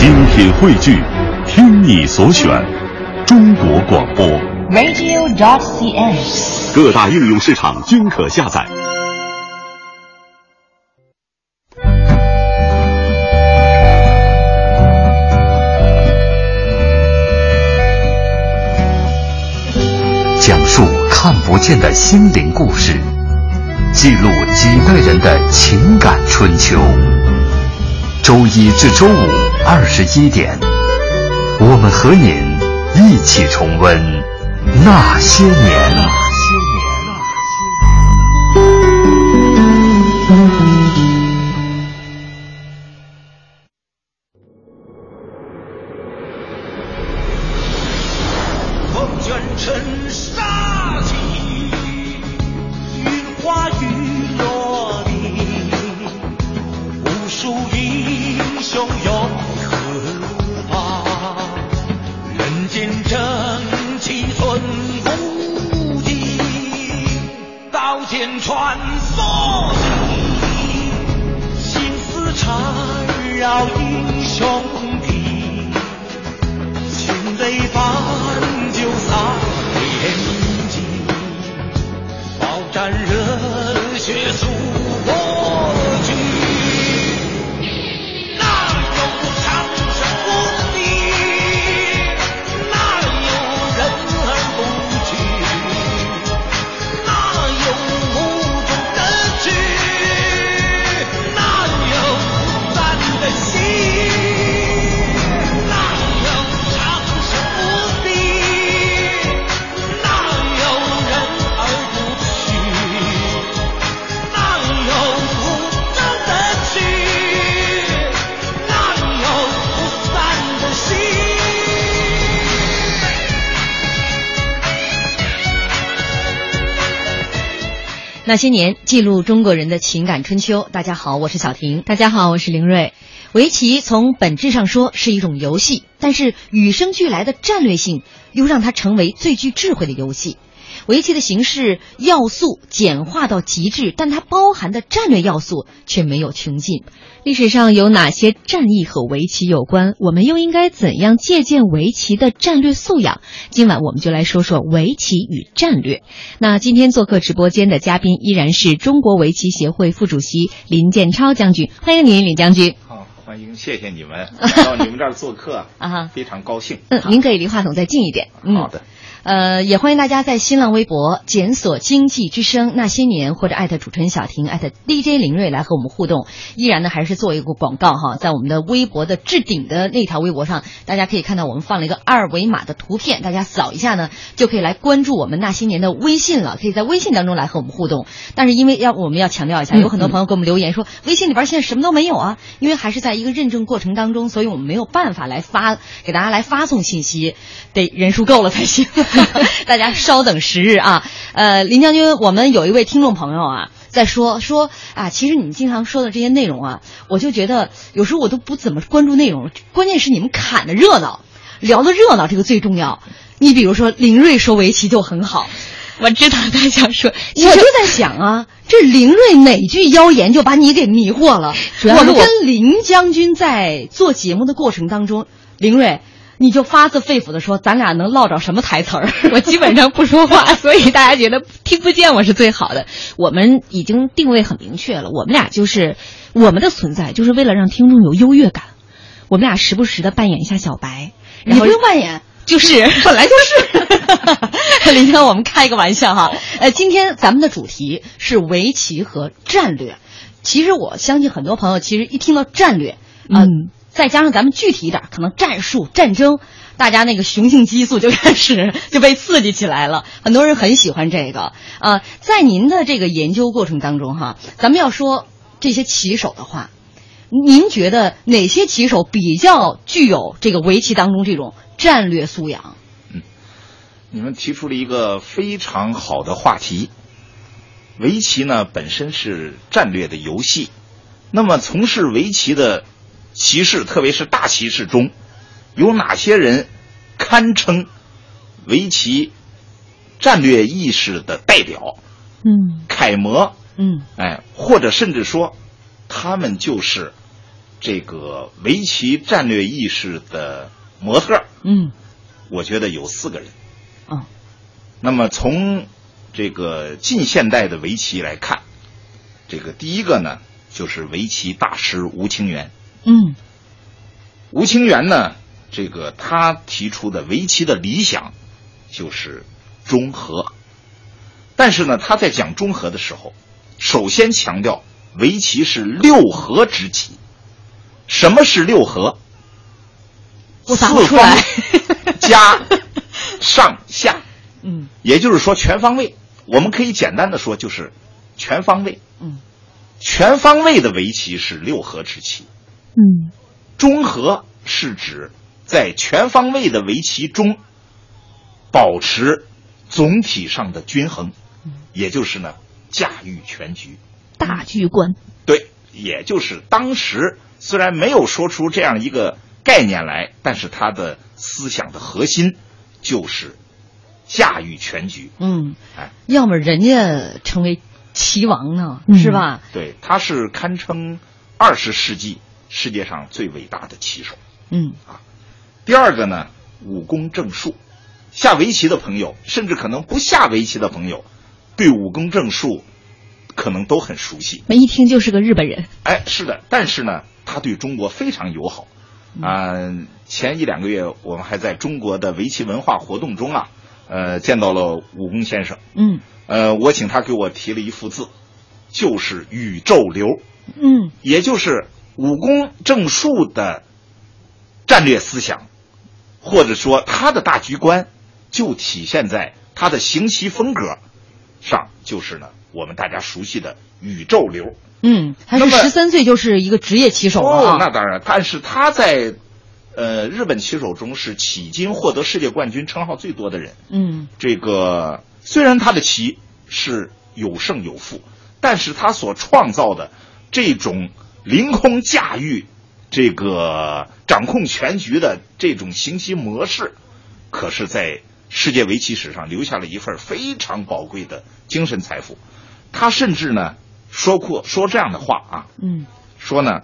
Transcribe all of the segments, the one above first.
精品汇聚，听你所选，中国广播。radio.cn。各大应用市场均可下载。讲述看不见的心灵故事，记录几代人的情感春秋。周一至周五二十一点，我们和您一起重温那些年。那些年，记录中国人的情感春秋。大家好，我是小婷。大家好，我是林瑞。围棋从本质上说是一种游戏，但是与生俱来的战略性又让它成为最具智慧的游戏。围棋的形式要素简化到极致，但它包含的战略要素却没有穷尽。历史上有哪些战役和围棋有关？我们又应该怎样借鉴围棋的战略素养？今晚我们就来说说围棋与战略。那今天做客直播间的嘉宾依然是中国围棋协会副主席林建超将军，欢迎您，林将军。好，欢迎，谢谢你们来到你们这儿做客，啊哈非常高兴。嗯，您可以离话筒再近一点。嗯，好的。呃，也欢迎大家在新浪微博检索“经济之声那些年”或者艾特主持人小婷艾特 DJ 林睿来和我们互动。依然呢，还是做一个广告哈，在我们的微博的置顶的那条微博上，大家可以看到我们放了一个二维码的图片，大家扫一下呢，就可以来关注我们那些年的微信了，可以在微信当中来和我们互动。但是因为要我们要强调一下，有很多朋友给我们留言说，微信里边现在什么都没有啊，因为还是在一个认证过程当中，所以我们没有办法来发给大家来发送信息，得人数够了才行。大家稍等时日啊。呃，林将军，我们有一位听众朋友啊，在说说啊，其实你们经常说的这些内容啊，我就觉得有时候我都不怎么关注内容，关键是你们侃的热闹，聊的热闹，这个最重要。你比如说林睿说围棋就很好，我知道他想说，我就在想啊，这林睿哪句妖言就把你给迷惑了？我我们跟林将军在做节目的过程当中，林睿。你就发自肺腑的说，咱俩能唠着什么台词儿？我基本上不说话，所以大家觉得听不见我是最好的。我们已经定位很明确了，我们俩就是我们的存在，就是为了让听众有优越感。我们俩时不时的扮演一下小白，然后你不用扮演，就是 本来就是。林天，我们开一个玩笑哈。呃，今天咱们的主题是围棋和战略。其实我相信很多朋友，其实一听到战略，呃、嗯再加上咱们具体一点，可能战术、战争，大家那个雄性激素就 开始就被刺激起来了。很多人很喜欢这个。呃，在您的这个研究过程当中哈，咱们要说这些棋手的话，您觉得哪些棋手比较具有这个围棋当中这种战略素养？嗯你们提出了一个非常好的话题。围棋呢本身是战略的游戏，那么从事围棋的棋士，特别是大骑士中，有哪些人堪称围棋战略意识的代表、嗯楷模？嗯哎，或者甚至说，他们就是这个围棋战略意识的模特，嗯我觉得有四个人。哦那么从这个近现代的围棋来看，这个第一个呢，就是围棋大师吴清源。嗯吴清源呢，这个他提出的围棋的理想就是中和，但是呢，他在讲中和的时候，首先强调围棋是六合之棋。什么是六合？我答不加 上下，嗯也就是说全方位。我们可以简单的说，就是全方位。嗯全方位的围棋是六合之棋。嗯中和是指在全方位的围棋中保持总体上的均衡，也就是呢驾驭全局。大局观。对，也就是当时虽然没有说出这样一个概念来，但是他的思想的核心就是驾驭全局。嗯哎，要么人家成为棋王呢，嗯是吧？对，他是堪称二十世纪世界上最伟大的棋手。嗯啊第二个呢，武功正术。下围棋的朋友，甚至可能不下围棋的朋友，对武功正术可能都很熟悉。那一听就是个日本人。哎，是的，但是呢，他对中国非常友好。啊、前一两个月我们还在中国的围棋文化活动中啊，呃，见到了武功先生。嗯呃，我请他给我提了一幅字，就是宇宙流。嗯也就是武功正术的战略思想，或者说他的大局观，就体现在他的行棋风格上，就是呢我们大家熟悉的宇宙流。嗯，他是十三岁就是一个职业棋手了哦啊。，那当然，但是他在呃日本棋手中是迄今获得世界冠军称号最多的人。嗯这个虽然他的棋是有胜有负，但是他所创造的这种凌空驾驭、这个掌控全局的这种行棋模式，可是在世界围棋史上留下了一份非常宝贵的精神财富。他甚至呢说过 说这样的话啊，嗯说呢，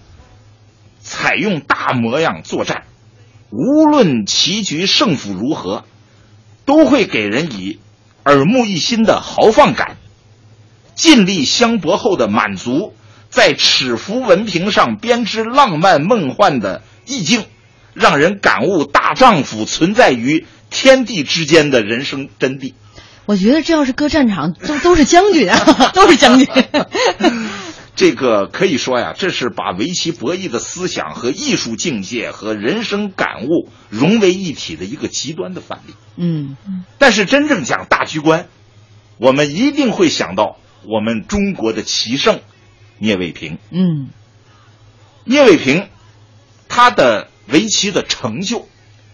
采用大模样作战，无论棋局胜负如何，都会给人以耳目一新的豪放感，尽力相搏后的满足，在尺幅文凭上编织浪漫梦幻的意境，让人感悟大丈夫存在于天地之间的人生真谛。我觉得这要是搁战场，都都是将军啊，都是将军。这个可以说呀，这是把围棋博弈的思想和艺术境界和人生感悟融为一体的一个极端的范例。嗯但是真正讲大局观，我们一定会想到我们中国的棋圣聂卫平。嗯聂卫平，他的围棋的成就，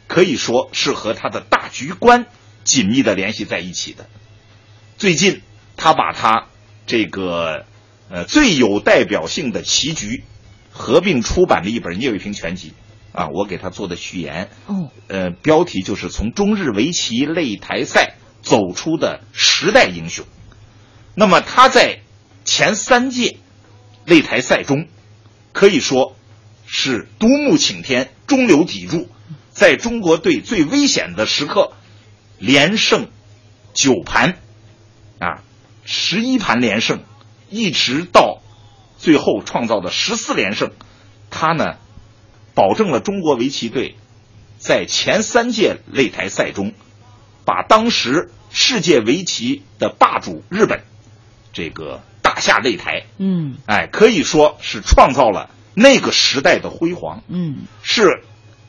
可以说是和他的大局观紧密的联系在一起的。最近，他把他这个呃最有代表性的棋局合并出版了一本《聂卫平全集》啊，我给他做的序言，哦呃，标题就是从中日围棋擂台赛走出的时代英雄。那么他在前三届擂台赛中，可以说是独木擎天、中流砥柱，在中国队最危险的时刻，连胜九盘，啊，十一盘连胜，一直到最后创造的十四连胜，他呢，保证了中国围棋队在前三届擂台赛中，把当时世界围棋的霸主日本这个下擂台，嗯哎，可以说是创造了那个时代的辉煌，嗯是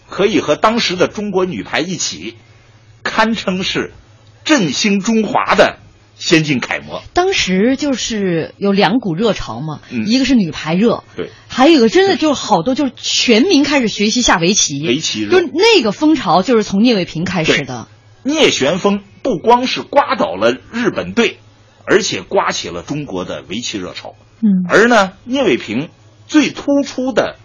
可以和当时的中国女排一起，堪称是振兴中华的先进楷模。当时就是有两股热潮嘛，嗯一个是女排热，对，还有一个真的就是好多就是全民开始学习下围棋，围棋热就那个风潮就是从聂卫平开始的。聂旋风不光是刮倒了日本队，而且刮起了中国的围棋热潮。嗯而呢，聂卫平最突出的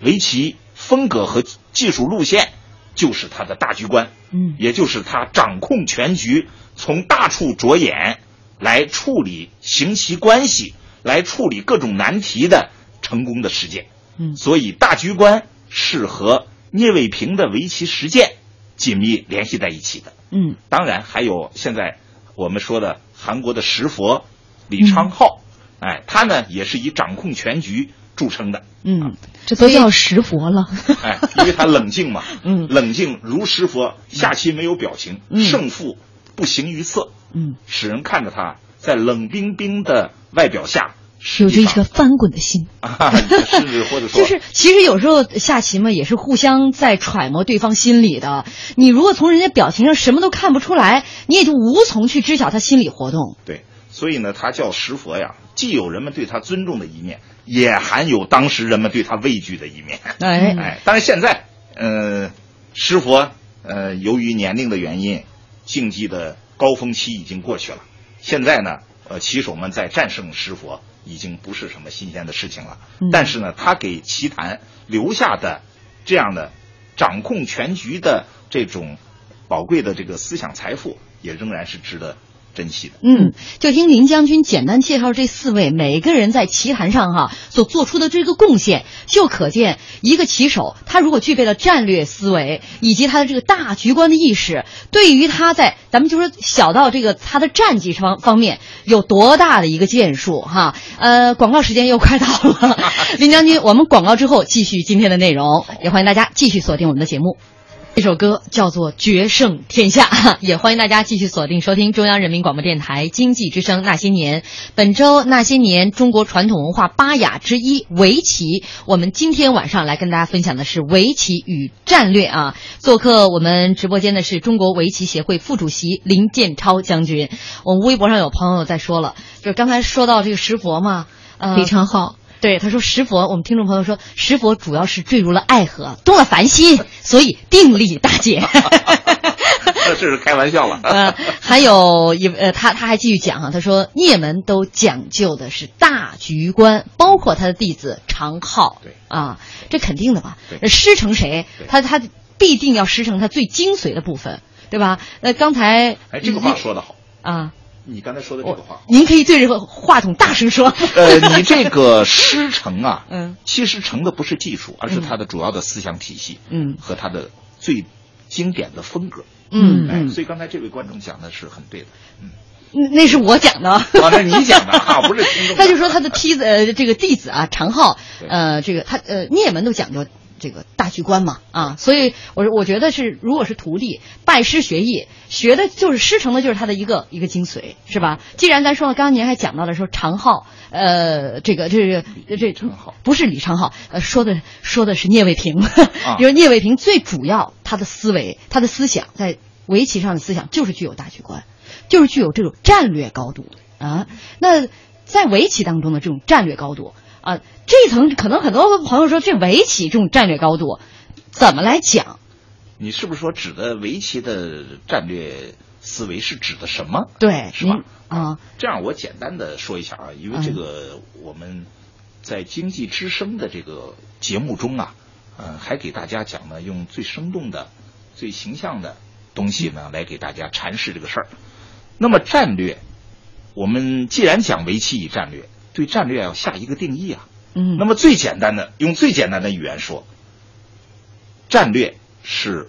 围棋风格和技术路线，就是他的大局观，嗯也就是他掌控全局，从大处着眼来处理行棋关系，来处理各种难题的成功的实践。嗯所以大局观是和聂卫平的围棋实践紧密联系在一起的。嗯当然还有现在我们说的韩国的石佛李昌镐，哎，他呢也是以掌控全局著称的。嗯，这都叫石佛了。哎，因为他冷静嘛，嗯。冷静如石佛，下棋没有表情，嗯。胜负不形于色，嗯，使人看着他在冷冰冰的外表下，实有着一颗翻滚的心。啊，甚至或者说 就是其实有时候下棋嘛，也是互相在揣摩对方心理的。你如果从人家表情上什么都看不出来，你也就无从去知晓他心理活动。对，所以呢，他叫石佛呀，既有人们对他尊重的一面，也含有当时人们对他畏惧的一面。哎哎，当然现在，呃，石佛呃，由于年龄的原因，竞技的高峰期已经过去了。现在呢，呃，棋手们在战胜石佛已经不是什么新鲜的事情了。嗯但是呢，他给棋坛留下的这样的掌控全局的这种宝贵的这个思想财富，也仍然是值得珍惜的。嗯，就听林将军简单介绍这四位每个人在棋坛上哈所做出的这个贡献，就可见一个棋手他如果具备了战略思维以及他的这个大局观的意识，对于他在咱们就说小到这个他的战绩方方面有多大的一个建树哈。呃，广告时间又快到了，林将军，我们广告之后继续今天的内容，也欢迎大家继续锁定我们的节目。这首歌叫做《决胜天下》，也欢迎大家继续锁定收听中央人民广播电台经济之声《那些年》。本周《那些年》中国传统文化八雅之一围棋，我们今天晚上来跟大家分享的是围棋与战略啊。做客我们直播间的是中国围棋协会副主席林建超将军。我们微博上有朋友在说了，就是刚才说到这个石佛嘛，呃，李昌镐。对，他说石佛，我们听众朋友说石佛主要是坠入了爱河，动了凡心，所以定力大减。这是开玩笑了。呃，还有一呃，他他还继续讲啊，他说聂门都讲究的是大局观，包括他的弟子常浩。对啊，这肯定的吧？师承谁？他他必定要师承他最精髓的部分，对吧？那刚才哎，这个话说得好，啊，你刚才说的这个话我。您可以对着话筒大声说。呃，你这个师承啊，嗯，其实承的不是技术，而是他的主要的思想体系，嗯和他的最经典的风格。哎，嗯哎，所以刚才这位观众讲的是很对的。嗯，那是我讲的。啊，那你讲的啊，不是听众。他就说他的梯子呃，这个弟子啊，常浩，呃，这个他呃聂门都讲究这个大局观嘛啊，所以我我觉得是，如果是徒弟拜师学艺，学的就是师承的就是他的一个一个精髓，是吧？既然咱说了，刚刚您还讲到了说常浩，呃，这个这个这常浩不是李常浩，呃，说的说的是聂卫平，啊 就是聂卫平最主要他的思维，他的思想在围棋上的思想就是具有大局观，就是具有这种战略高度啊。那在围棋当中的这种战略高度啊，这一层可能很多朋友说，这围棋这种战略高度怎么来讲？你是不是说指的围棋的战略思维是指的什么？对，是吧您？啊，这样我简单的说一下啊，因为这个我们在经济之声的这个节目中啊，呃，还给大家讲呢，用最生动的、最形象的东西呢，来给大家阐释这个事儿。那么战略，我们既然讲围棋与战略，对战略要下一个定义啊。嗯，那么最简单的，用最简单的语言说，战略是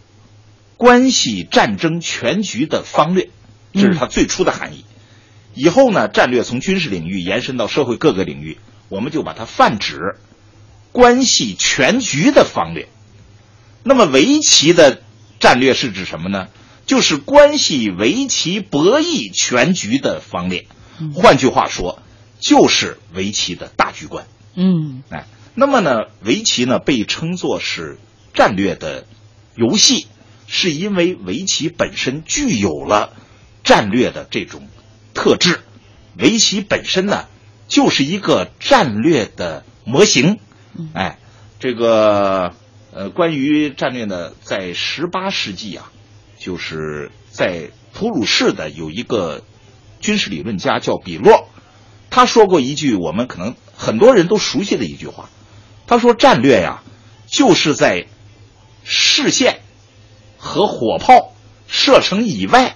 关系战争全局的方略，这是它最初的含义。以后呢，战略从军事领域延伸到社会各个领域，我们就把它泛指关系全局的方略。那么围棋的战略是指什么呢？就是关系围棋博弈全局的方略。换句话说，就是围棋的大局观。嗯哎，那么呢，围棋呢被称作是战略的游戏，是因为围棋本身具有了战略的这种特质。围棋本身呢，就是一个战略的模型。哎，这个呃，关于战略呢，在十八世纪啊，就是在普鲁士的有一个军事理论家叫比洛，他说过一句我们可能很多人都熟悉的一句话，他说战略呀，就是在视线和火炮射程以外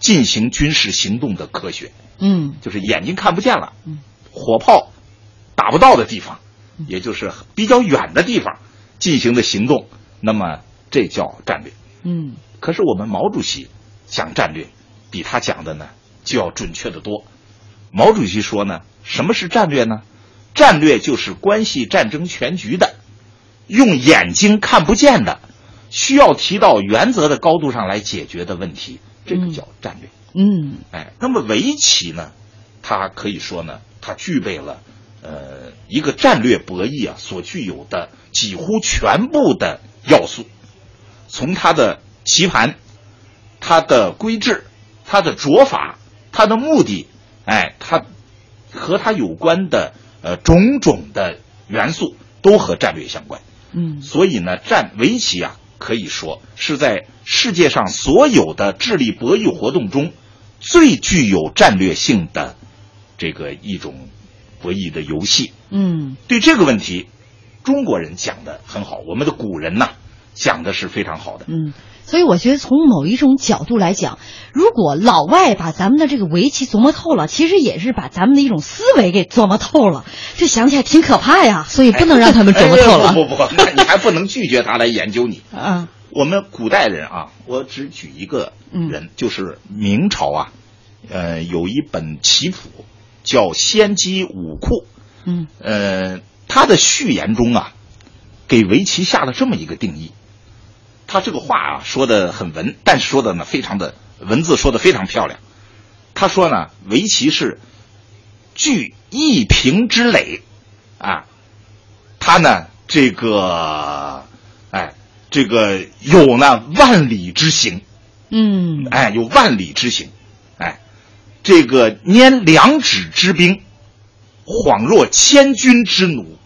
进行军事行动的科学，嗯就是眼睛看不见了嗯，火炮打不到的地方，也就是比较远的地方进行的行动，那么这叫战略。嗯可是我们毛主席讲战略，比他讲的呢就要准确的多。毛主席说呢，什么是战略呢？战略就是关系战争全局的，用眼睛看不见的，需要提到原则的高度上来解决的问题，这个叫战略。嗯哎，那么围棋呢，它可以说呢，它具备了呃一个战略博弈啊所具有的几乎全部的要素，从它的棋盘、它的规制、它的着法、它的目的，哎，它和它有关的呃种种的元素都和战略相关。嗯所以呢，战围棋啊，可以说是在世界上所有的智力博弈活动中最具有战略性的这个一种博弈的游戏。嗯对这个问题，中国人讲的很好，我们的古人呐讲的是非常好的。嗯，所以我觉得从某一种角度来讲，如果老外把咱们的这个围棋琢磨透了，其实也是把咱们的一种思维给琢磨透了。这想起来挺可怕呀。所以不能让他们琢磨透了。哎不不不，那你还不能拒绝他来研究你。啊我们古代人啊，我只举一个人，就是明朝啊，呃，有一本棋谱叫《仙机五库》，嗯呃，他的序言中啊，给围棋下了这么一个定义。他这个话啊说的很文，但是说的呢非常的文字说的非常漂亮。他说呢，围棋是聚一平之垒啊，他呢这个哎这个有呢万里之行，嗯哎有万里之行，哎这个拈两指之兵，恍若千军之弩。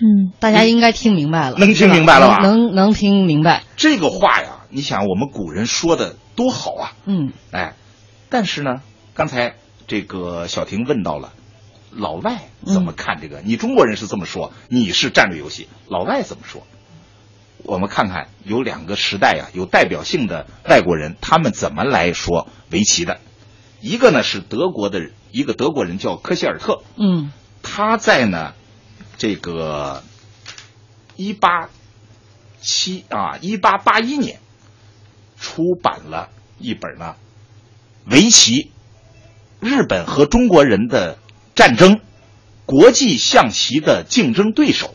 嗯，大家应该听明白了，能听明白了吧能能能听明白。这个话呀，你想我们古人说的多好啊！嗯哎，但是呢，刚才这个小婷问到了，老外怎么看这个？你中国人是这么说，你是战略游戏，老外怎么说？我们看看有两个时代啊、有代表性的外国人，他们怎么来说围棋的？一个呢是德国的一个德国人叫科希尔特，嗯他在呢这个一八七啊一八八一年出版了一本呢围棋日本和中国人的战争国际象棋的竞争对手，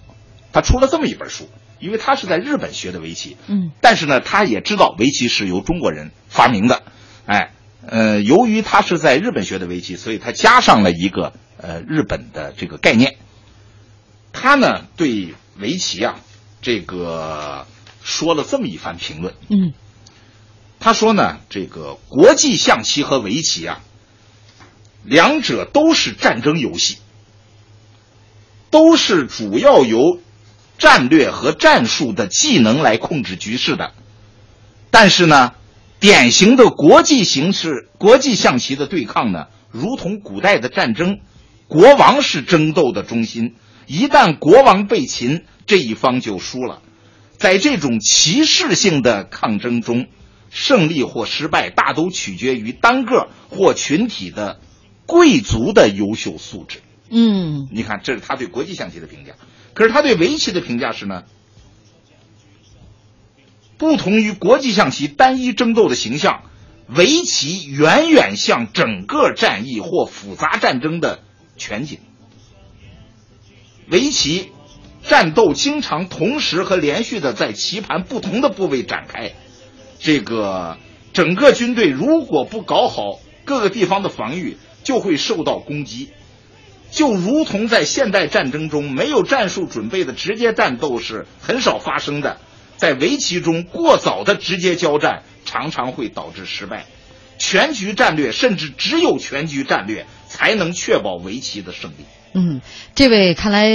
他出了这么一本书，因为他是在日本学的围棋，嗯但是呢，他也知道围棋是由中国人发明的，哎，呃，由于他是在日本学的围棋，所以他加上了一个呃日本的这个概念。他呢对围棋啊这个说了这么一番评论，嗯他说呢，这个国际象棋和围棋啊，两者都是战争游戏，都是主要由战略和战术的技能来控制局势的。但是呢，典型的国际形势、国际象棋的对抗呢，如同古代的战争，国王是争斗的中心，一旦国王被擒，这一方就输了。在这种歧视性的抗争中，胜利或失败大都取决于单个或群体的贵族的优秀素质。嗯你看，这是他对国际象棋的评价。可是他对围棋的评价是呢，不同于国际象棋单一争斗的形象，围棋远远像整个战役或复杂战争的全景。围棋战斗经常同时和连续的在棋盘不同的部位展开，这个整个军队如果不搞好各个地方的防御，就会受到攻击。就如同在现代战争中，没有战术准备的直接战斗是很少发生的。在围棋中，过早的直接交战常常会导致失败。全局战略，甚至只有全局战略才能确保围棋的胜利。嗯，这位看来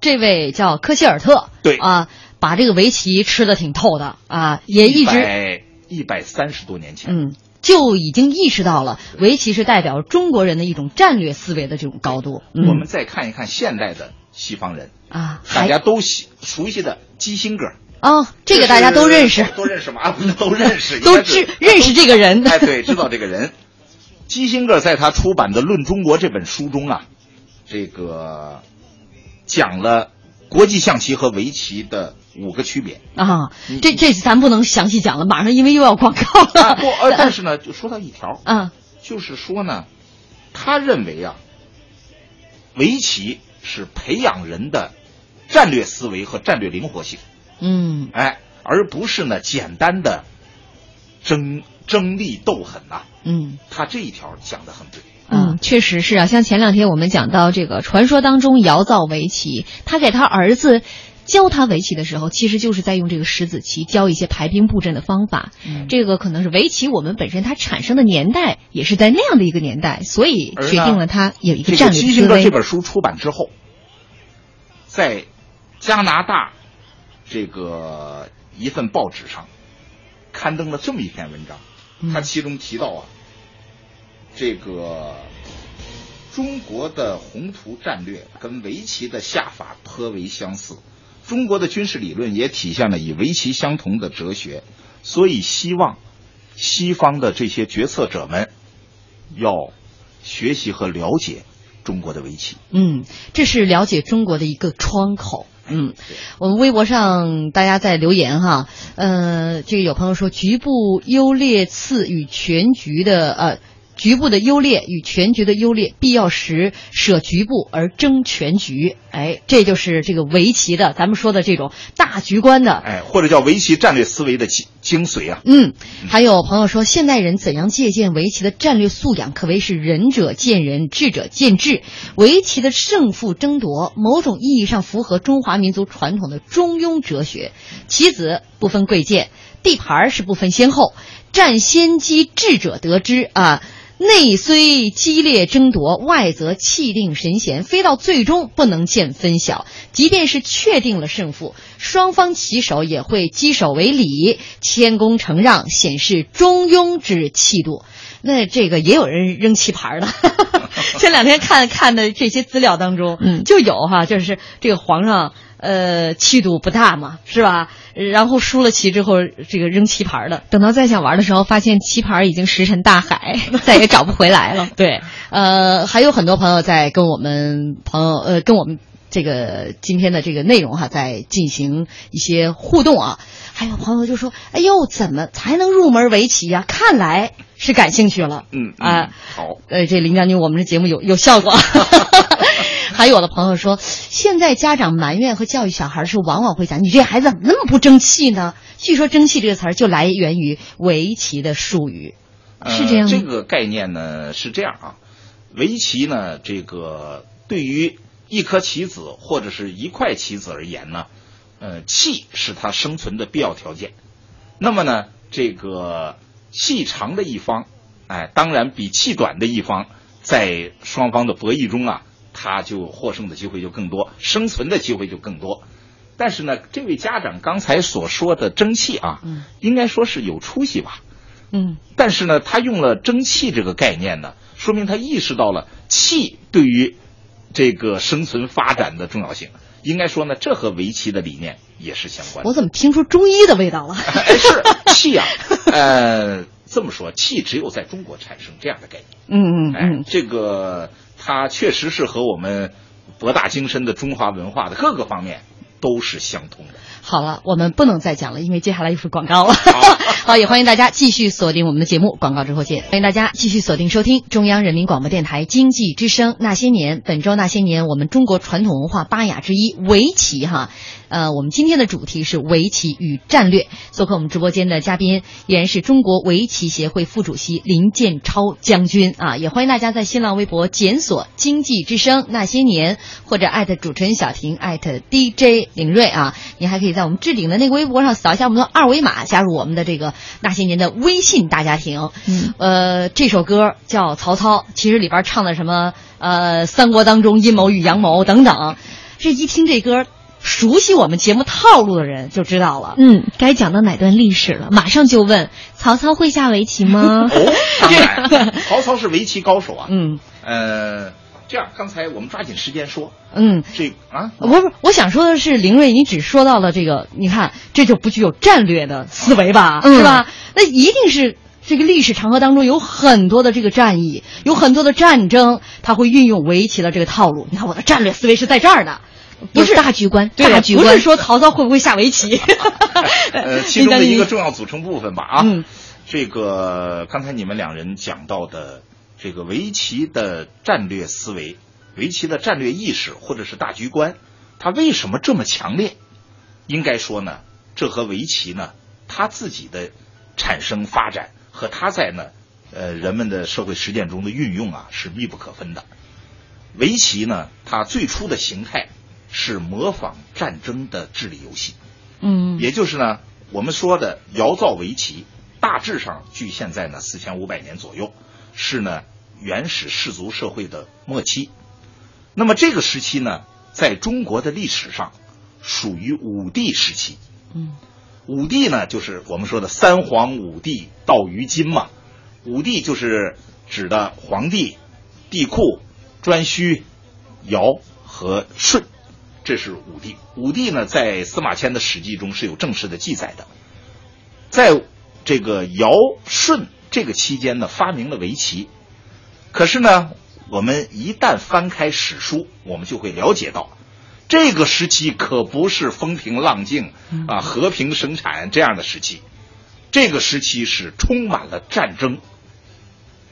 这位叫科希尔特，对啊，把这个围棋吃的挺透的啊，也一直一百三十多年前，嗯。就已经意识到了围棋是代表中国人的一种战略思维的这种高度。嗯、我们再看一看现代的西方人啊，大家都喜熟悉的基辛格哦，这个大家都认识，都认识吗？啊，不是都认识，都知认识这个人。哎，对，知道这个人。基辛格在他出版的《论中国》这本书中啊，这个讲了国际象棋和围棋的五个区别。啊，嗯这这咱不能详细讲了，马上因为又要广告了。啊不，呃，但是呢，就说到一条，啊，就是说呢，他认为啊，围棋是培养人的战略思维和战略灵活性，嗯哎，而不是呢简单的争争利斗狠呐、嗯他这一条讲的很对。嗯，确实是啊。像前两天我们讲到这个传说当中瑶造围棋，他给他儿子。教他围棋的时候，其实就是在用这个石子棋教一些排兵布阵的方法。嗯这个可能是围棋，我们本身它产生的年代也是在那样的一个年代，所以决定了它有一这个《个战略基辛格》思维。这本书出版之后，在加拿大这个一份报纸上刊登了这么一篇文章，嗯它其中提到啊，这个中国的宏图战略跟围棋的下法颇为相似，中国的军事理论也体现了与围棋相同的哲学，所以希望西方的这些决策者们要学习和了解中国的围棋。嗯，这是了解中国的一个窗口。嗯，我们微博上大家在留言哈，呃，这个有朋友说局部优劣次与全局的呃。局部的优劣与全局的优劣，必要时舍局部而争全局。哎，这就是这个围棋的，咱们说的这种大局观的哎，或者叫围棋战略思维的精精髓啊。嗯，还有朋友说，现代人怎样借鉴围棋的战略素养，可谓是仁者见仁，智者见智。围棋的胜负争夺，某种意义上符合中华民族传统的中庸哲学。棋子不分贵贱，地盘儿是不分先后，占先机，智者得之啊。内虽激烈争夺，外则气定神闲，非到最终不能见分晓。即便是确定了胜负，双方棋手也会击手为礼，谦恭承让，显示中庸之气度。那这个也有人扔棋盘的，前两天看看的这些资料当中，嗯就有哈，就是这个皇上呃气度不大嘛，是吧？然后输了棋之后，这个扔棋盘的，等到再想玩的时候，发现棋盘已经石沉大海，再也找不回来了。对，呃，还有很多朋友在跟我们朋友呃跟我们这个今天的这个内容哈，在进行一些互动啊。还有朋友就说：“哎呦，怎么才能入门围棋呀、看来是感兴趣了。”嗯啊、嗯好，呃，这林将军，我们这节目有有效果。还有的朋友说，现在家长埋怨和教育小孩的时候，往往会讲：“你这孩子怎么那么不争气呢？”据说“争气”这个词儿就来源于围棋的术语。是这样吗呃。这个概念呢是这样啊，围棋呢，这个对于一颗棋子或者是一块棋子而言呢，呃，气是它生存的必要条件。那么呢，这个气长的一方，哎，当然比气短的一方，在双方的博弈中啊，他就获胜的机会就更多，生存的机会就更多。但是呢，这位家长刚才所说的争气啊，嗯应该说是有出息吧。嗯但是呢，他用了争气这个概念呢，说明他意识到了气对于这个生存发展的重要性。应该说呢，这和围棋的理念也是相关的。我怎么听出中医的味道了？哎，是气啊，呃，这么说，气只有在中国产生这样的概念。嗯嗯哎嗯，，这个它确实是和我们博大精深的中华文化的各个方面都是相通的。好了，我们不能再讲了，因为接下来又是广告了。好 好，也欢迎大家继续锁定我们的节目，广告之后见。欢迎大家继续锁定收听中央人民广播电台经济之声《那些年》。本周《那些年》，我们中国传统文化八雅之一围棋哈。呃，我们今天的主题是围棋与战略。做客我们直播间的嘉宾依然是中国围棋协会副主席林建超将军啊，也欢迎大家在新浪微博检索“经济之声那些年”或者艾特主持人小婷艾特 DJ 林睿啊，您还可以在我们置顶的那个微博上扫一下我们的二维码，加入我们的这个那些年的微信大家庭。嗯，呃，这首歌叫《曹操》，其实里边唱的什么呃，三国当中阴谋与阳谋等等，这一听这歌，熟悉我们节目套路的人就知道了。嗯，该讲到哪段历史了？马上就问曹操会下围棋吗？哦，当然，曹操是围棋高手啊。嗯呃，这样，刚才我们抓紧时间说嗯，这啊，不是，我想说的是，林睿，你只说到了这个，你看这就不具有战略的思维吧，嗯是吧？那一定是这个历史长河当中有很多的这个战役，有很多的战争，他会运用围棋的这个套路。你看我的战略思维是在这儿的，不是大局观，对大局观不是说曹操会不会下围棋，呃，其中的一个重要组成部分吧啊。嗯这个刚才你们两人讲到的这个围棋的战略思维、围棋的战略意识或者是大局观，它为什么这么强烈？应该说呢，这和围棋呢它自己的产生发展和它在呢呃人们的社会实践中的运用啊是密不可分的。围棋呢，它最初的形态是模仿战争的智力游戏。嗯也就是呢，我们说的尧造围棋，大致上距现在呢四千五百年左右，是呢原始氏族社会的末期。那么这个时期呢，在中国的历史上属于武帝时期。嗯，武帝呢，就是我们说的三皇五帝到于今嘛。武帝就是指的皇帝、帝喾、颛顼、尧和舜，这是武帝。武帝呢，在司马迁的《史记》中是有正式的记载的。在这个尧舜这个期间呢，发明了围棋。可是呢，我们一旦翻开史书，我们就会了解到，这个时期可不是风平浪静啊、和平生产这样的时期。这个时期是充满了战争、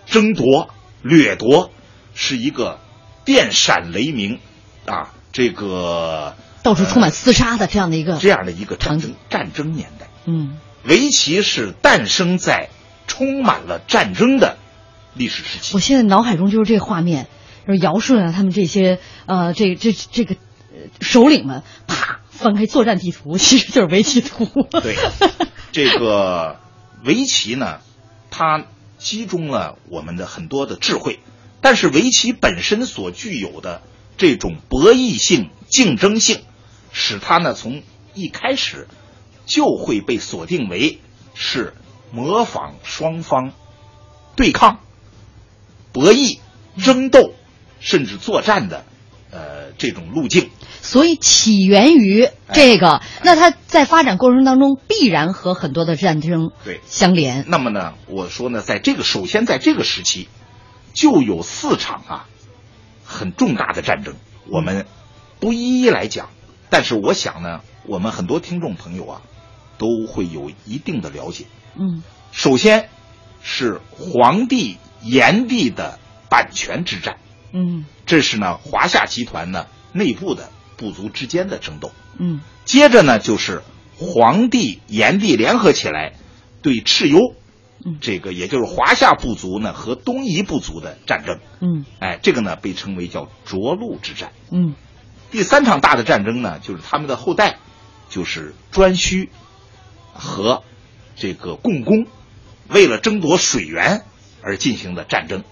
争夺、掠夺，是一个电闪雷鸣啊，这个到处充满厮杀的这样的一个这样的一个战场争战争年代。嗯围棋是诞生在充满了战争的历史时期我。现在脑海中就是这个画面，就是尧舜啊，他们这些呃，这这这个呃首领们，啪翻开作战地图，其实就是围棋图。对，这个围棋呢，它集中了我们的很多的智慧，但是围棋本身所具有的这种博弈性、竞争性，使它呢从一开始就会被锁定为是模仿双方对抗、博弈、争斗，甚至作战的呃这种路径。所以起源于这个，那它在发展过程当中必然和很多的战争对相连。那么呢，我说呢，在这个首先在这个时期，就有四场啊很重大的战争，我们不一一来讲，但是我想呢，我们很多听众朋友啊都会有一定的了解。嗯首先是黄帝炎帝的版权之战，嗯这是呢华夏集团呢内部的部族之间的争斗。嗯接着呢，就是黄帝、炎帝联合起来对蚩尤，这个也就是华夏部族呢和东夷部族的战争。嗯哎，这个呢被称为叫涿鹿之战。嗯第三场大的战争呢，就是他们的后代，就是颛顼和这个共工，为了争夺水源而进行的战争。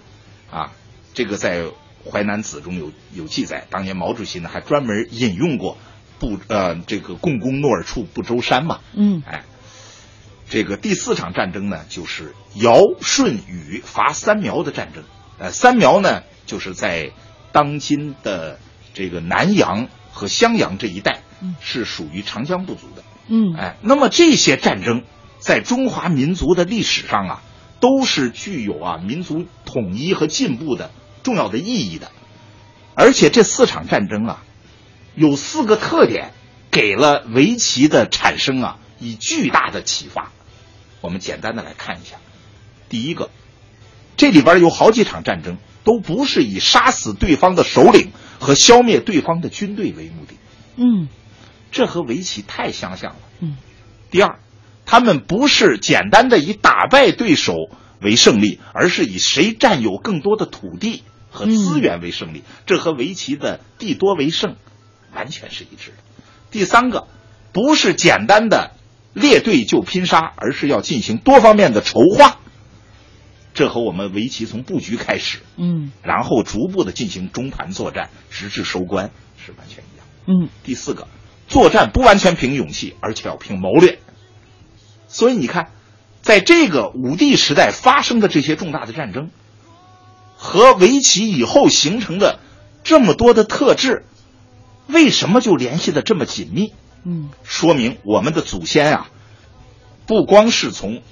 啊，这个在《淮南子》中有有记载，当年毛主席呢还专门引用过不呃这个共工诺尔处不周山嘛。嗯哎，这个第四场战争呢，就是尧舜禹伐三苗的战争。呃，三苗呢，就是在当今的这个南阳和襄阳这一带，是属于长江部族的。嗯哎，那么这些战争在中华民族的历史上啊，都是具有啊民族统一和进步的重要的意义的。而且这四场战争啊，有四个特点，给了围棋的产生啊以巨大的启发。我们简单的来看一下，第一个，这里边有好几场战争都不是以杀死对方的首领和消灭对方的军队为目的。嗯这和围棋太相像了。嗯。第二，他们不是简单的以打败对手为胜利，而是以谁占有更多的土地和资源为胜利。这和围棋的地多为胜完全是一致的。第三个，不是简单的列队就拼杀，而是要进行多方面的筹划。这和我们围棋从布局开始，嗯然后逐步的进行中盘作战，直至收官是完全一样。嗯第四个，作战不完全凭勇气，而且要凭谋略。所以你看，在这个武帝时代发生的这些重大的战争，和围棋以后形成的这么多的特质，为什么就联系的这么紧密？嗯说明我们的祖先啊，不光是从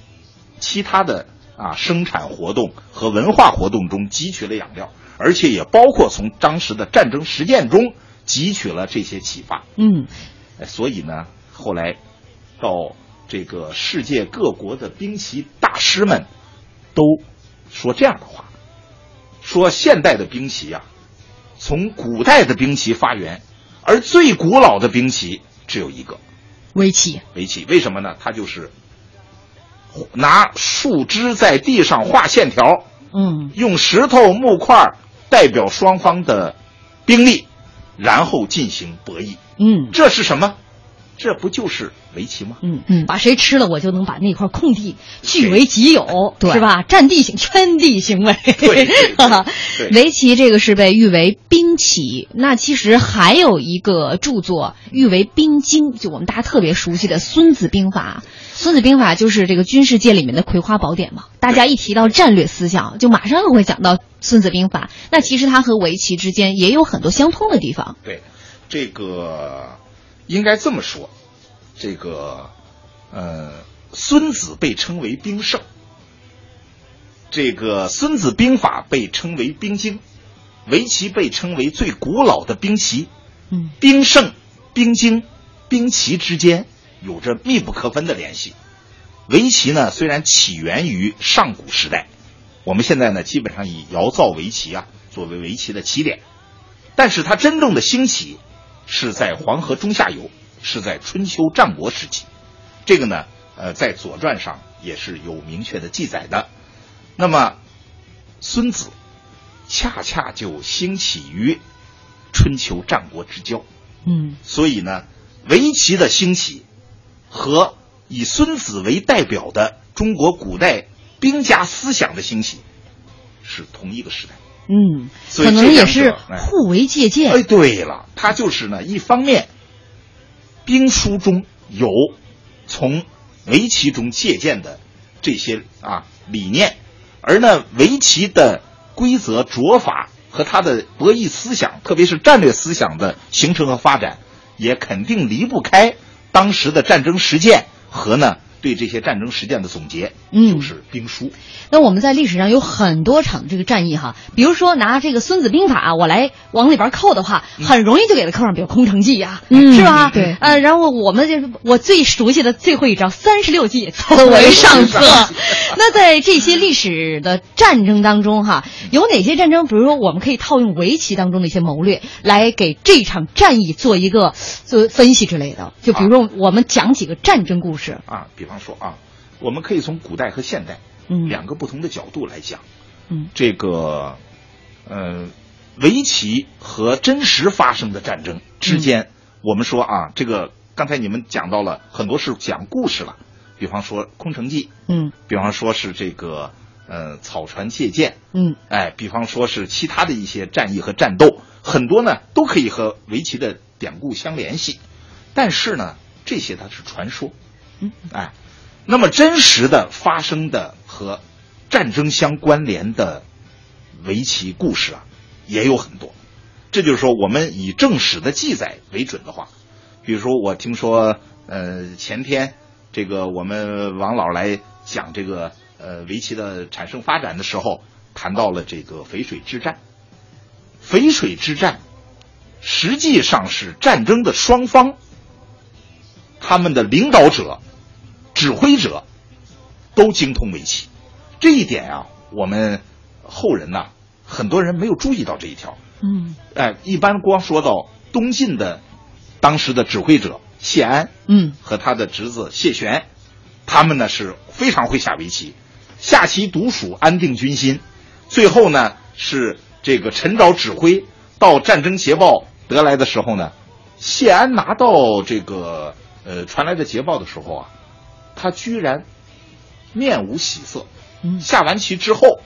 其他的啊生产活动和文化活动中汲取了养料，而且也包括从当时的战争实践中汲取了这些启发。嗯哎所以呢，后来到这个世界各国的兵棋大师们都说这样的话，说现代的兵棋啊，从古代的兵棋发源，而最古老的兵棋只有一个围棋，围棋。为什么呢？它就是拿树枝在地上画线条，嗯用石头、木块代表双方的兵力，然后进行博弈。嗯这是什么？这不就是围棋吗？嗯嗯把谁吃了，我就能把那块空地据为己有，对是吧？占地行，圈地行为。对围棋这个是被誉为兵棋，那其实还有一个著作誉为兵经，就我们大家特别熟悉的《孙子兵法》。《孙子兵法》就是这个军事界里面的葵花宝典嘛，大家一提到战略思想，就马上会讲到《孙子兵法》。那其实它和围棋之间也有很多相通的地方。对，这个应该这么说，这个呃，孙子被称为兵圣，这个《孙子兵法》被称为兵经，围棋被称为最古老的兵棋。嗯，兵圣、兵经、兵棋之间有着密不可分的联系。围棋呢，虽然起源于上古时代，我们现在呢基本上以窑造围棋啊作为围棋的起点，但是它真正的兴起是在黄河中下游，是在春秋战国时期。这个呢，呃，在《左传》上也是有明确的记载的。那么，孙子恰恰就兴起于春秋战国之交。嗯所以呢，围棋的兴起和以孙子为代表的中国古代兵家思想的兴起是同一个时代。嗯，所以可能也是互为借鉴。哎，对了，它就是呢，一方面，兵书中有从围棋中借鉴的这些啊理念，而呢，围棋的规则着法和它的博弈思想，特别是战略思想的形成和发展，也肯定离不开当时的战争实践和呢对这些战争实践的总结，嗯就是兵书。那我们在历史上有很多场这个战役哈，比如说拿这个《孙子兵法》我来往里边扣的话，很容易就给它扣上，比如空城计呀、嗯是吧？对呃，然后我们就是我最熟悉的最后一招三十六计走为为上策。那在这些历史的战争当中哈，有哪些战争，比如说我们可以套用围棋当中的一些谋略，来给这场战役做一个做分析之类的？就比如说我们讲几个战争故事，啊，比方说啊，我们可以从古代和现代嗯。两个不同的角度来讲。嗯。这个，呃，围棋和真实发生的战争之间，我们说啊，这个刚才你们讲到了很多是讲故事了，比方说空城计，嗯。比方说是这个呃草船借箭，嗯。哎，比方说是其他的一些战役和战斗，很多呢都可以和围棋的典故相联系，但是呢，这些它是传说，嗯，哎，那么真实的发生的和战争相关联的围棋故事啊，也有很多。这就是说，我们以正史的记载为准的话，比如说我听说，呃，前天这个我们王老来讲这个呃围棋的产生发展的时候，谈到了这个淝水之战。淝水之战实际上是战争的双方，他们的领导者、指挥者都精通围棋。这一点啊，我们后人呐、很多人没有注意到这一条。嗯哎，一般光说到东晋的当时的指挥者谢安嗯和他的侄子谢玄，他们呢是非常会下围棋，下棋独属，安定军心。最后呢是这个陈昭指挥到战争捷报得来的时候呢，谢安拿到这个呃传来的捷报的时候啊，他居然面无喜色。嗯下完棋之后，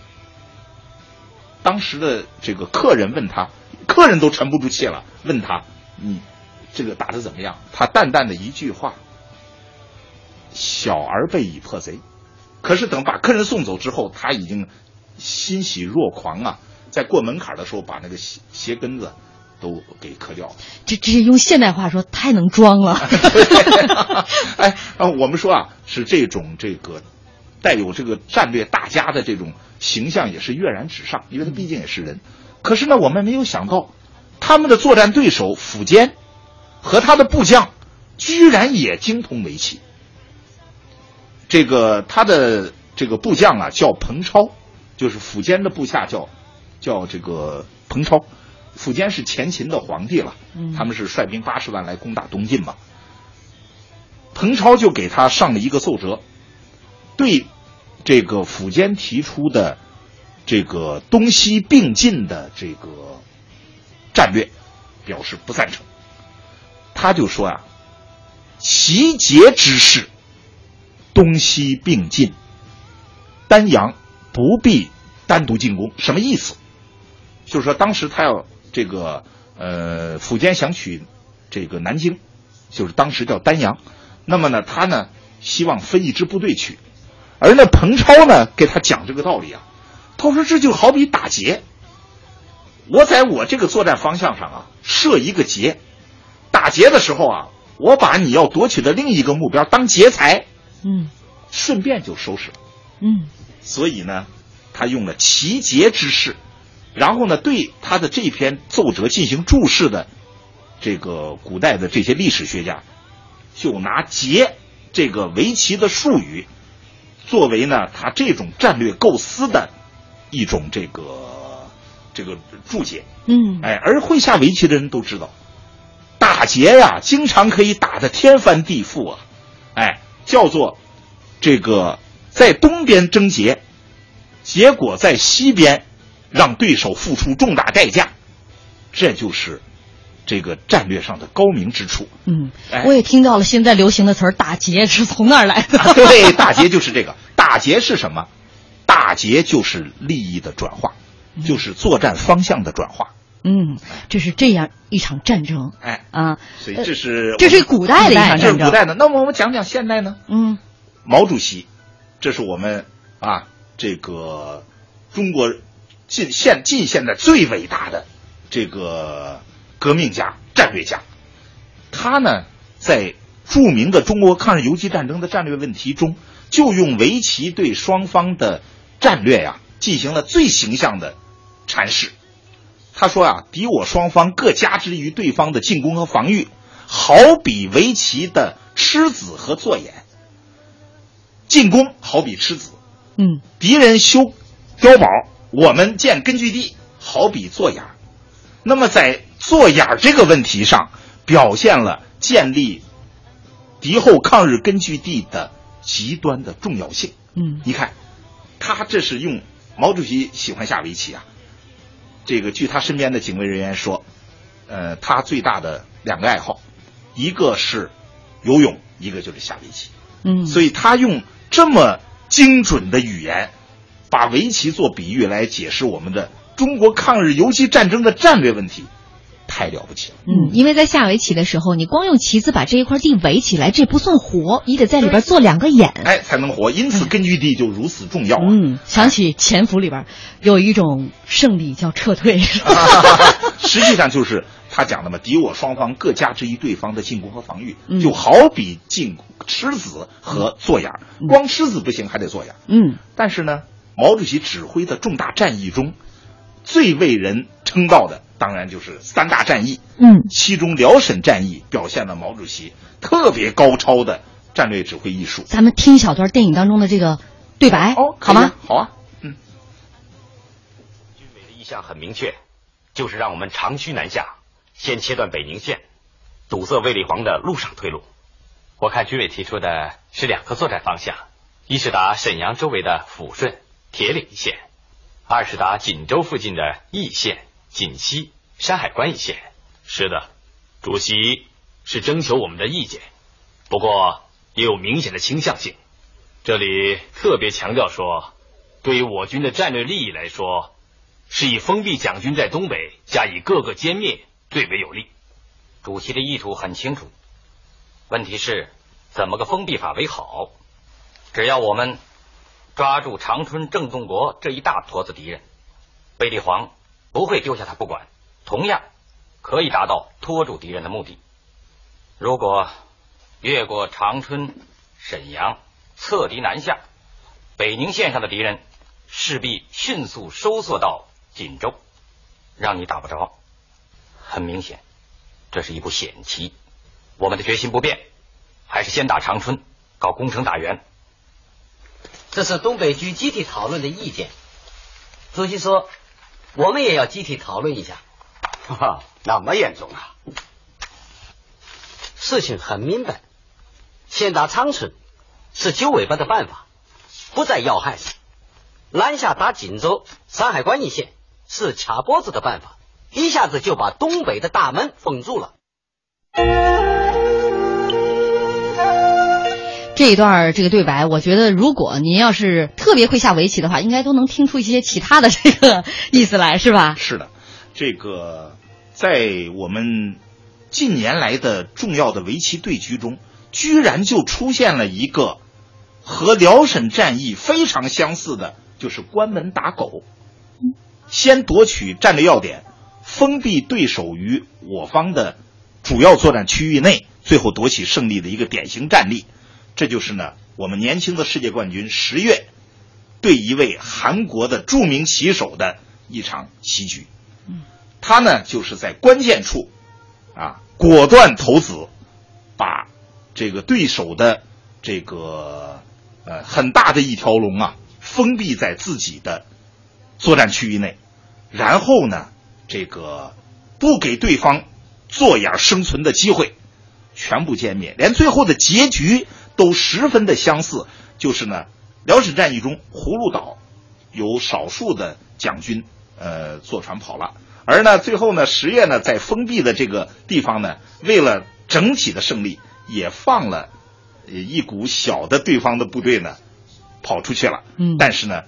当时的这个客人问他，客人都沉不住气了，问他你这个打的怎么样？他淡淡的一句话：“小儿被已破贼。”可是等把客人送走之后，他已经欣喜若狂啊！在过门槛的时候，把那个鞋鞋跟子都给磕掉了。这这是用现代话说，太能装了。哎，啊，我们说啊，是这种这个带有这个战略大家的这种形象，也是跃然纸上，因为他毕竟也是人。可是呢，我们没有想到，他他们的作战对手苻坚和他的部将居然也精通围棋。这个他的这个部将啊叫彭超，就是苻坚的部下叫叫这个彭超。苻坚是前秦的皇帝了，他们是率兵八十万来攻打东晋嘛。彭超就给他上了一个奏折，对这个苻坚提出的这个东西并进的这个战略表示不赞成。他就说啊、齐节之势，东西并进，丹阳不必单独进攻，什么意思？就是说当时他要这个呃，苻坚想取这个南京，就是当时叫丹阳。那么呢，他呢希望分一支部队去，而那彭超呢给他讲这个道理啊，他说这就好比打劫，我在我这个作战方向上啊设一个劫，打劫的时候啊，我把你要夺取的另一个目标当劫财，嗯顺便就收拾了。嗯所以呢，他用了齐劫之势，然后呢，对他的这篇奏折进行注释的这个古代的这些历史学家，就拿劫这个围棋的术语，作为呢他这种战略构思的一种这个这个注解。嗯哎，而会下围棋的人都知道，打劫呀，经常可以打得天翻地覆啊，哎，叫做这个在东边争劫，结果在西边让对手付出重大代价，这就是这个战略上的高明之处。嗯哎，我也听到了现在流行的词儿“打劫”是从那儿来的。啊对，打劫就是这个。打劫是什么？打劫就是利益的转化，就是作战方向的转化。嗯，这是这样一场战争哎，啊，所以这是这是古代的一场这是战争。古代的。那么我们讲讲现代呢？嗯毛主席，这是我们啊这个中国近现近现代最伟大的这个革命家、战略家。他呢，在著名的中国抗日游击战争的战略问题中，就用围棋对双方的战略呀进行了最形象的阐释。他说啊，敌我双方各加之于对方的进攻和防御，好比围棋的吃子和做眼。进攻好比吃子，嗯敌人修碉堡，我们建根据地，好比做眼儿。那么在做眼儿这个问题上，表现了建立敌后抗日根据地的极端的重要性。嗯你看，他这是用毛主席喜欢下围棋啊。这个据他身边的警卫人员说，呃，他最大的两个爱好，一个是游泳，一个就是下围棋。嗯，所以他用这么精准的语言，把围棋做比喻来解释我们的中国抗日游击战争的战略问题，太了不起了。嗯，因为在下围棋的时候，你光用棋子把这一块地围起来，这不算活，你得在里边做两个眼。哎，才能活。因此，根据地就如此重要啊！嗯，想起潜伏里边有一种胜利叫撤退。实际上就是他讲的嘛，敌我双方各加之于对方的进攻和防御，嗯就好比进吃子和做眼儿。光吃子不行，还得做眼儿。嗯但是呢，毛主席指挥的重大战役中，最为人称道的，当然就是三大战役。嗯，其中辽沈战役表现了毛主席特别高超的战略指挥艺术。咱们听一小段电影当中的这个对白，哦，好吗？？好啊，嗯。军委的意向很明确，就是让我们长驱南下，先切断北宁线，堵塞卫立煌的陆上退路。我看军委提出的是两个作战方向：一是打沈阳周围的抚顺、铁岭一线；二是打锦州附近的义县、锦西、山海关一线。是的，主席是征求我们的意见，不过也有明显的倾向性。这里特别强调说，对于我军的战略利益来说，是以封闭蒋军在东北加以各个歼灭最为有利。主席的意图很清楚，问题是怎么个封闭法为好？只要我们抓住长春郑洞国这一大坨子敌人，卫立煌不会丢下他不管，同样可以达到拖住敌人的目的。如果越过长春、沈阳，侧敌南下，北宁线上的敌人势必迅速收缩到锦州，让你打不着。很明显，这是一步险棋。我们的决心不变，还是先打长春，搞攻城打援。这是东北局集体讨论的意见。主席说，我们也要集体讨论一下。哈哈，那么严重啊？事情很明白，先打长春是揪尾巴的办法，不在要害上；南下打锦州、山海关一线是卡脖子的办法，一下子就把东北的大门封住了。这一段这个对白，我觉得如果您要是特别会下围棋的话，应该都能听出一些其他的这个意思来，是吧？是的，这个在我们近年来的重要的围棋对局中，居然就出现了一个和辽沈战役非常相似的，就是关门打狗，先夺取战略要点，封闭对手于我方的主要作战区域内，最后夺取胜利的一个典型战例。这就是呢，我们年轻的世界冠军十月对一位韩国的著名棋手的一场棋局。嗯他呢就是在关键处啊果断投子，把这个对手的这个呃很大的一条龙啊封闭在自己的作战区域内，然后呢这个不给对方做眼生存的机会，全部歼灭，连最后的结局。都十分的相似，就是呢，辽沈战役中葫芦岛有少数的蒋军呃坐船跑了，而呢最后呢十月呢在封闭的这个地方呢，为了整体的胜利，也放了一股小的对方的部队呢跑出去了，嗯，但是呢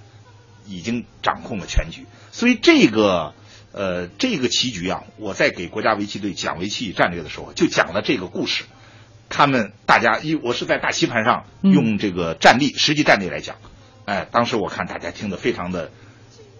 已经掌控了全局，所以这个呃这个棋局啊，我在给国家围棋队讲围棋与战略的时候，就讲了这个故事。他们大家，一我是在大棋盘上用这个战例、实际战力来讲，哎，当时我看大家听得非常的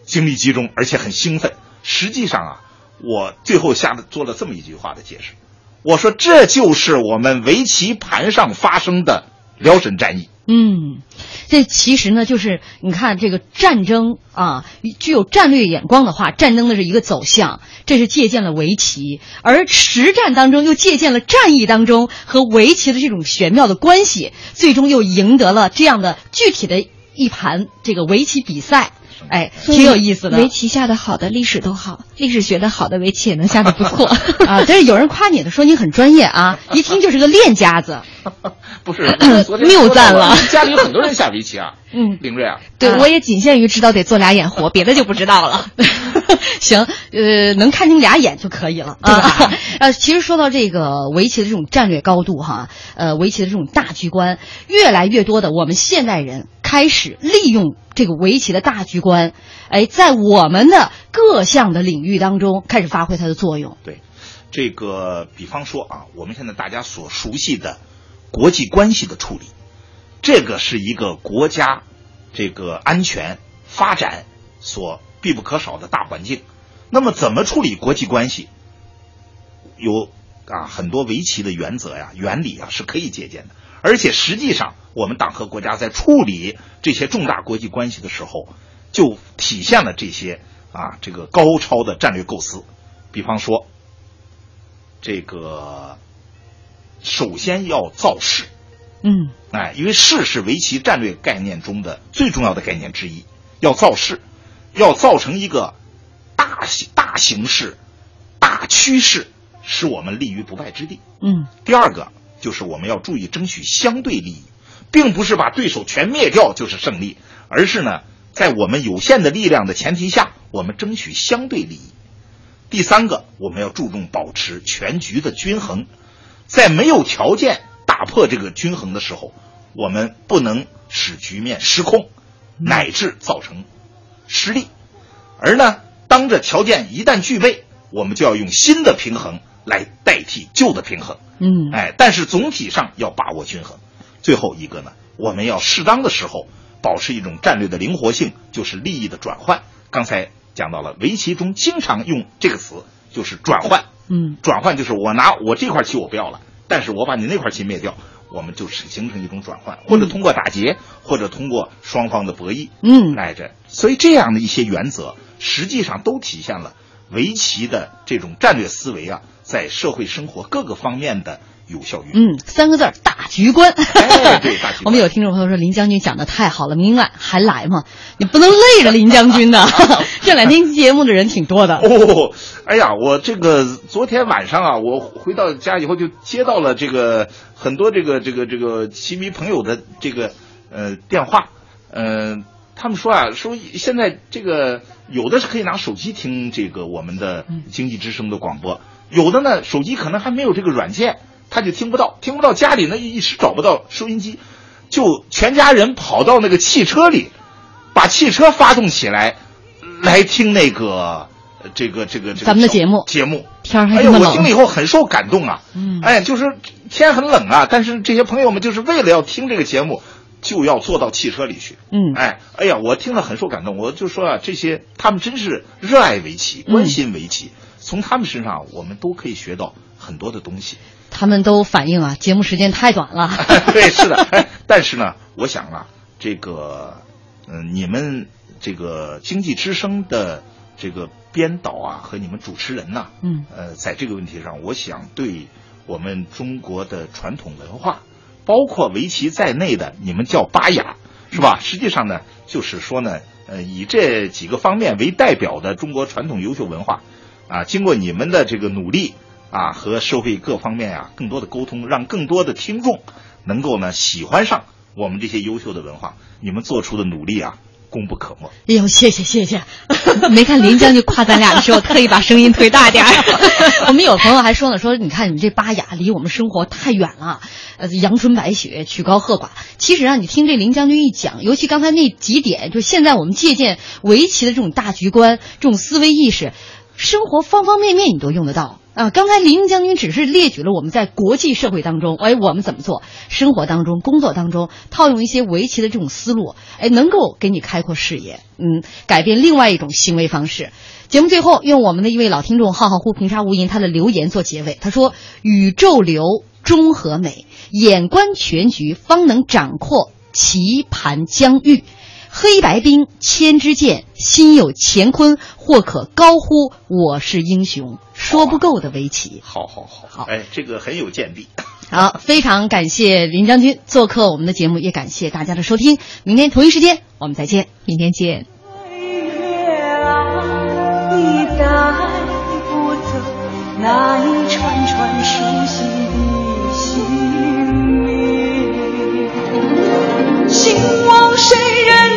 精力集中，而且很兴奋。实际上啊，我最后下的做了这么一句话的解释，我说这就是我们围棋盘上发生的辽沈战役。嗯，这其实呢，就是你看这个战争啊，具有战略眼光的话，战争的是一个走向，这是借鉴了围棋，而实战当中又借鉴了战役当中和围棋的这种玄妙的关系，最终又赢得了这样的具体的一盘这个围棋比赛。哎，挺有意思的。围棋下的好的，历史都好；历史学的好的，围棋也能下的不错 啊。但是有人夸你的，说你很专业啊，一听就是个练家子。不是，谬赞了。家里有很多人下围棋啊。嗯，林瑞啊，对，我也仅限于知道得做俩眼活，别的就不知道了。行，呃，能看清俩眼就可以了，对吧？呃，其实说到这个围棋的这种战略高度哈，呃，围棋的这种大局观，越来越多的我们现代人开始利用这个围棋的大局观，哎，在我们的各项的领域当中开始发挥它的作用。对，这个比方说啊，我们现在大家所熟悉的国际关系的处理。这个是一个国家这个安全发展所必不可少的大环境。那么，怎么处理国际关系？有啊很多围棋的原则呀、原理啊是可以借鉴的。而且，实际上我们党和国家在处理这些重大国际关系的时候，就体现了这些啊这个高超的战略构思。比方说，这个首先要造势。嗯，哎，因为势是围棋战略概念中的最重要的概念之一，要造势，要造成一个大形大形势、大趋势，使我们立于不败之地。嗯，第二个就是我们要注意争取相对利益，并不是把对手全灭掉就是胜利，而是呢，在我们有限的力量的前提下，我们争取相对利益。第三个，我们要注重保持全局的均衡，在没有条件。打破这个均衡的时候，我们不能使局面失控，乃至造成失利。而呢，当这条件一旦具备，我们就要用新的平衡来代替旧的平衡。嗯，哎，但是总体上要把握均衡。最后一个呢，我们要适当的时候保持一种战略的灵活性，就是利益的转换。刚才讲到了围棋中经常用这个词，就是转换。嗯，转换就是我拿我这块棋我不要了。但是我把你那块棋灭掉，我们就是形成一种转换，或者通过打劫，或者通过双方的博弈，嗯，来着。所以这样的一些原则，实际上都体现了围棋的这种战略思维啊，在社会生活各个方面的有效运用。嗯，三个字儿大局观。哎对 大局观我们有听众朋友说林将军讲的太好了，明晚还来吗？你不能累着林将军的。这两天节目的人挺多的。哦，哎呀，我这个昨天晚上啊，我回到家以后就接到了这个很多这个这个这个棋迷朋友的这个呃电话，嗯、他们说啊，说现在这个有的是可以拿手机听这个我们的经济之声的广播，有的呢手机可能还没有这个软件，他就听不到，听不到家里呢一时找不到收音机，就全家人跑到那个汽车里，把汽车发动起来，来听那个呃这个这个这个咱们的节目节目。天还哎呀，我听了以后很受感动啊！嗯哎，就是天很冷啊，但是这些朋友们就是为了要听这个节目，就要坐到汽车里去。嗯哎，哎呀，我听了很受感动。我就说啊，这些他们真是热爱围棋，嗯关心围棋，从他们身上我们都可以学到很多的东西。他们都反映啊，节目时间太短了。对，是的。哎，但是呢，我想啊，这个，嗯、你们这个经济之声的这个编导啊和你们主持人呐、嗯呃，在这个问题上，我想对我们中国的传统文化，包括围棋在内的，你们叫巴雅，是吧？实际上呢，就是说呢，呃，以这几个方面为代表的中国传统优秀文化，啊，经过你们的这个努力啊，和社会各方面啊更多的沟通，让更多的听众能够呢喜欢上我们这些优秀的文化，你们做出的努力啊，功不可没。哎呦，谢谢谢谢。没看林将军夸咱俩的时候，特意把声音推大点儿。我们有朋友还说呢，说你看你们这巴雅离我们生活太远了，呃，阳春白雪，曲高和寡。其实啊，你听这林将军一讲，尤其刚才那几点，就现在我们借鉴围棋的这种大局观、这种思维意识，生活方方面面你都用得到。啊，刚才林将军只是列举了我们在国际社会当中，哎，我们怎么做，生活当中、工作当中套用一些围棋的这种思路，哎，能够给你开阔视野，嗯，改变另外一种行为方式。节目最后，用我们的一位老听众浩浩乎平沙无垠他的留言做结尾，他说：“宇宙流中和美，眼观全局，方能掌控棋盘疆域。”黑白兵，千支箭，心有乾坤，或可高呼我是英雄，说不够的围棋。好好好好。哎，这个很有见地。好，非常感谢林将军做客我们的节目，也感谢大家的收听，明天同一时间，我们再见，明天见。岁月啊。你带不走那一串串熟悉的姓名。心望谁人。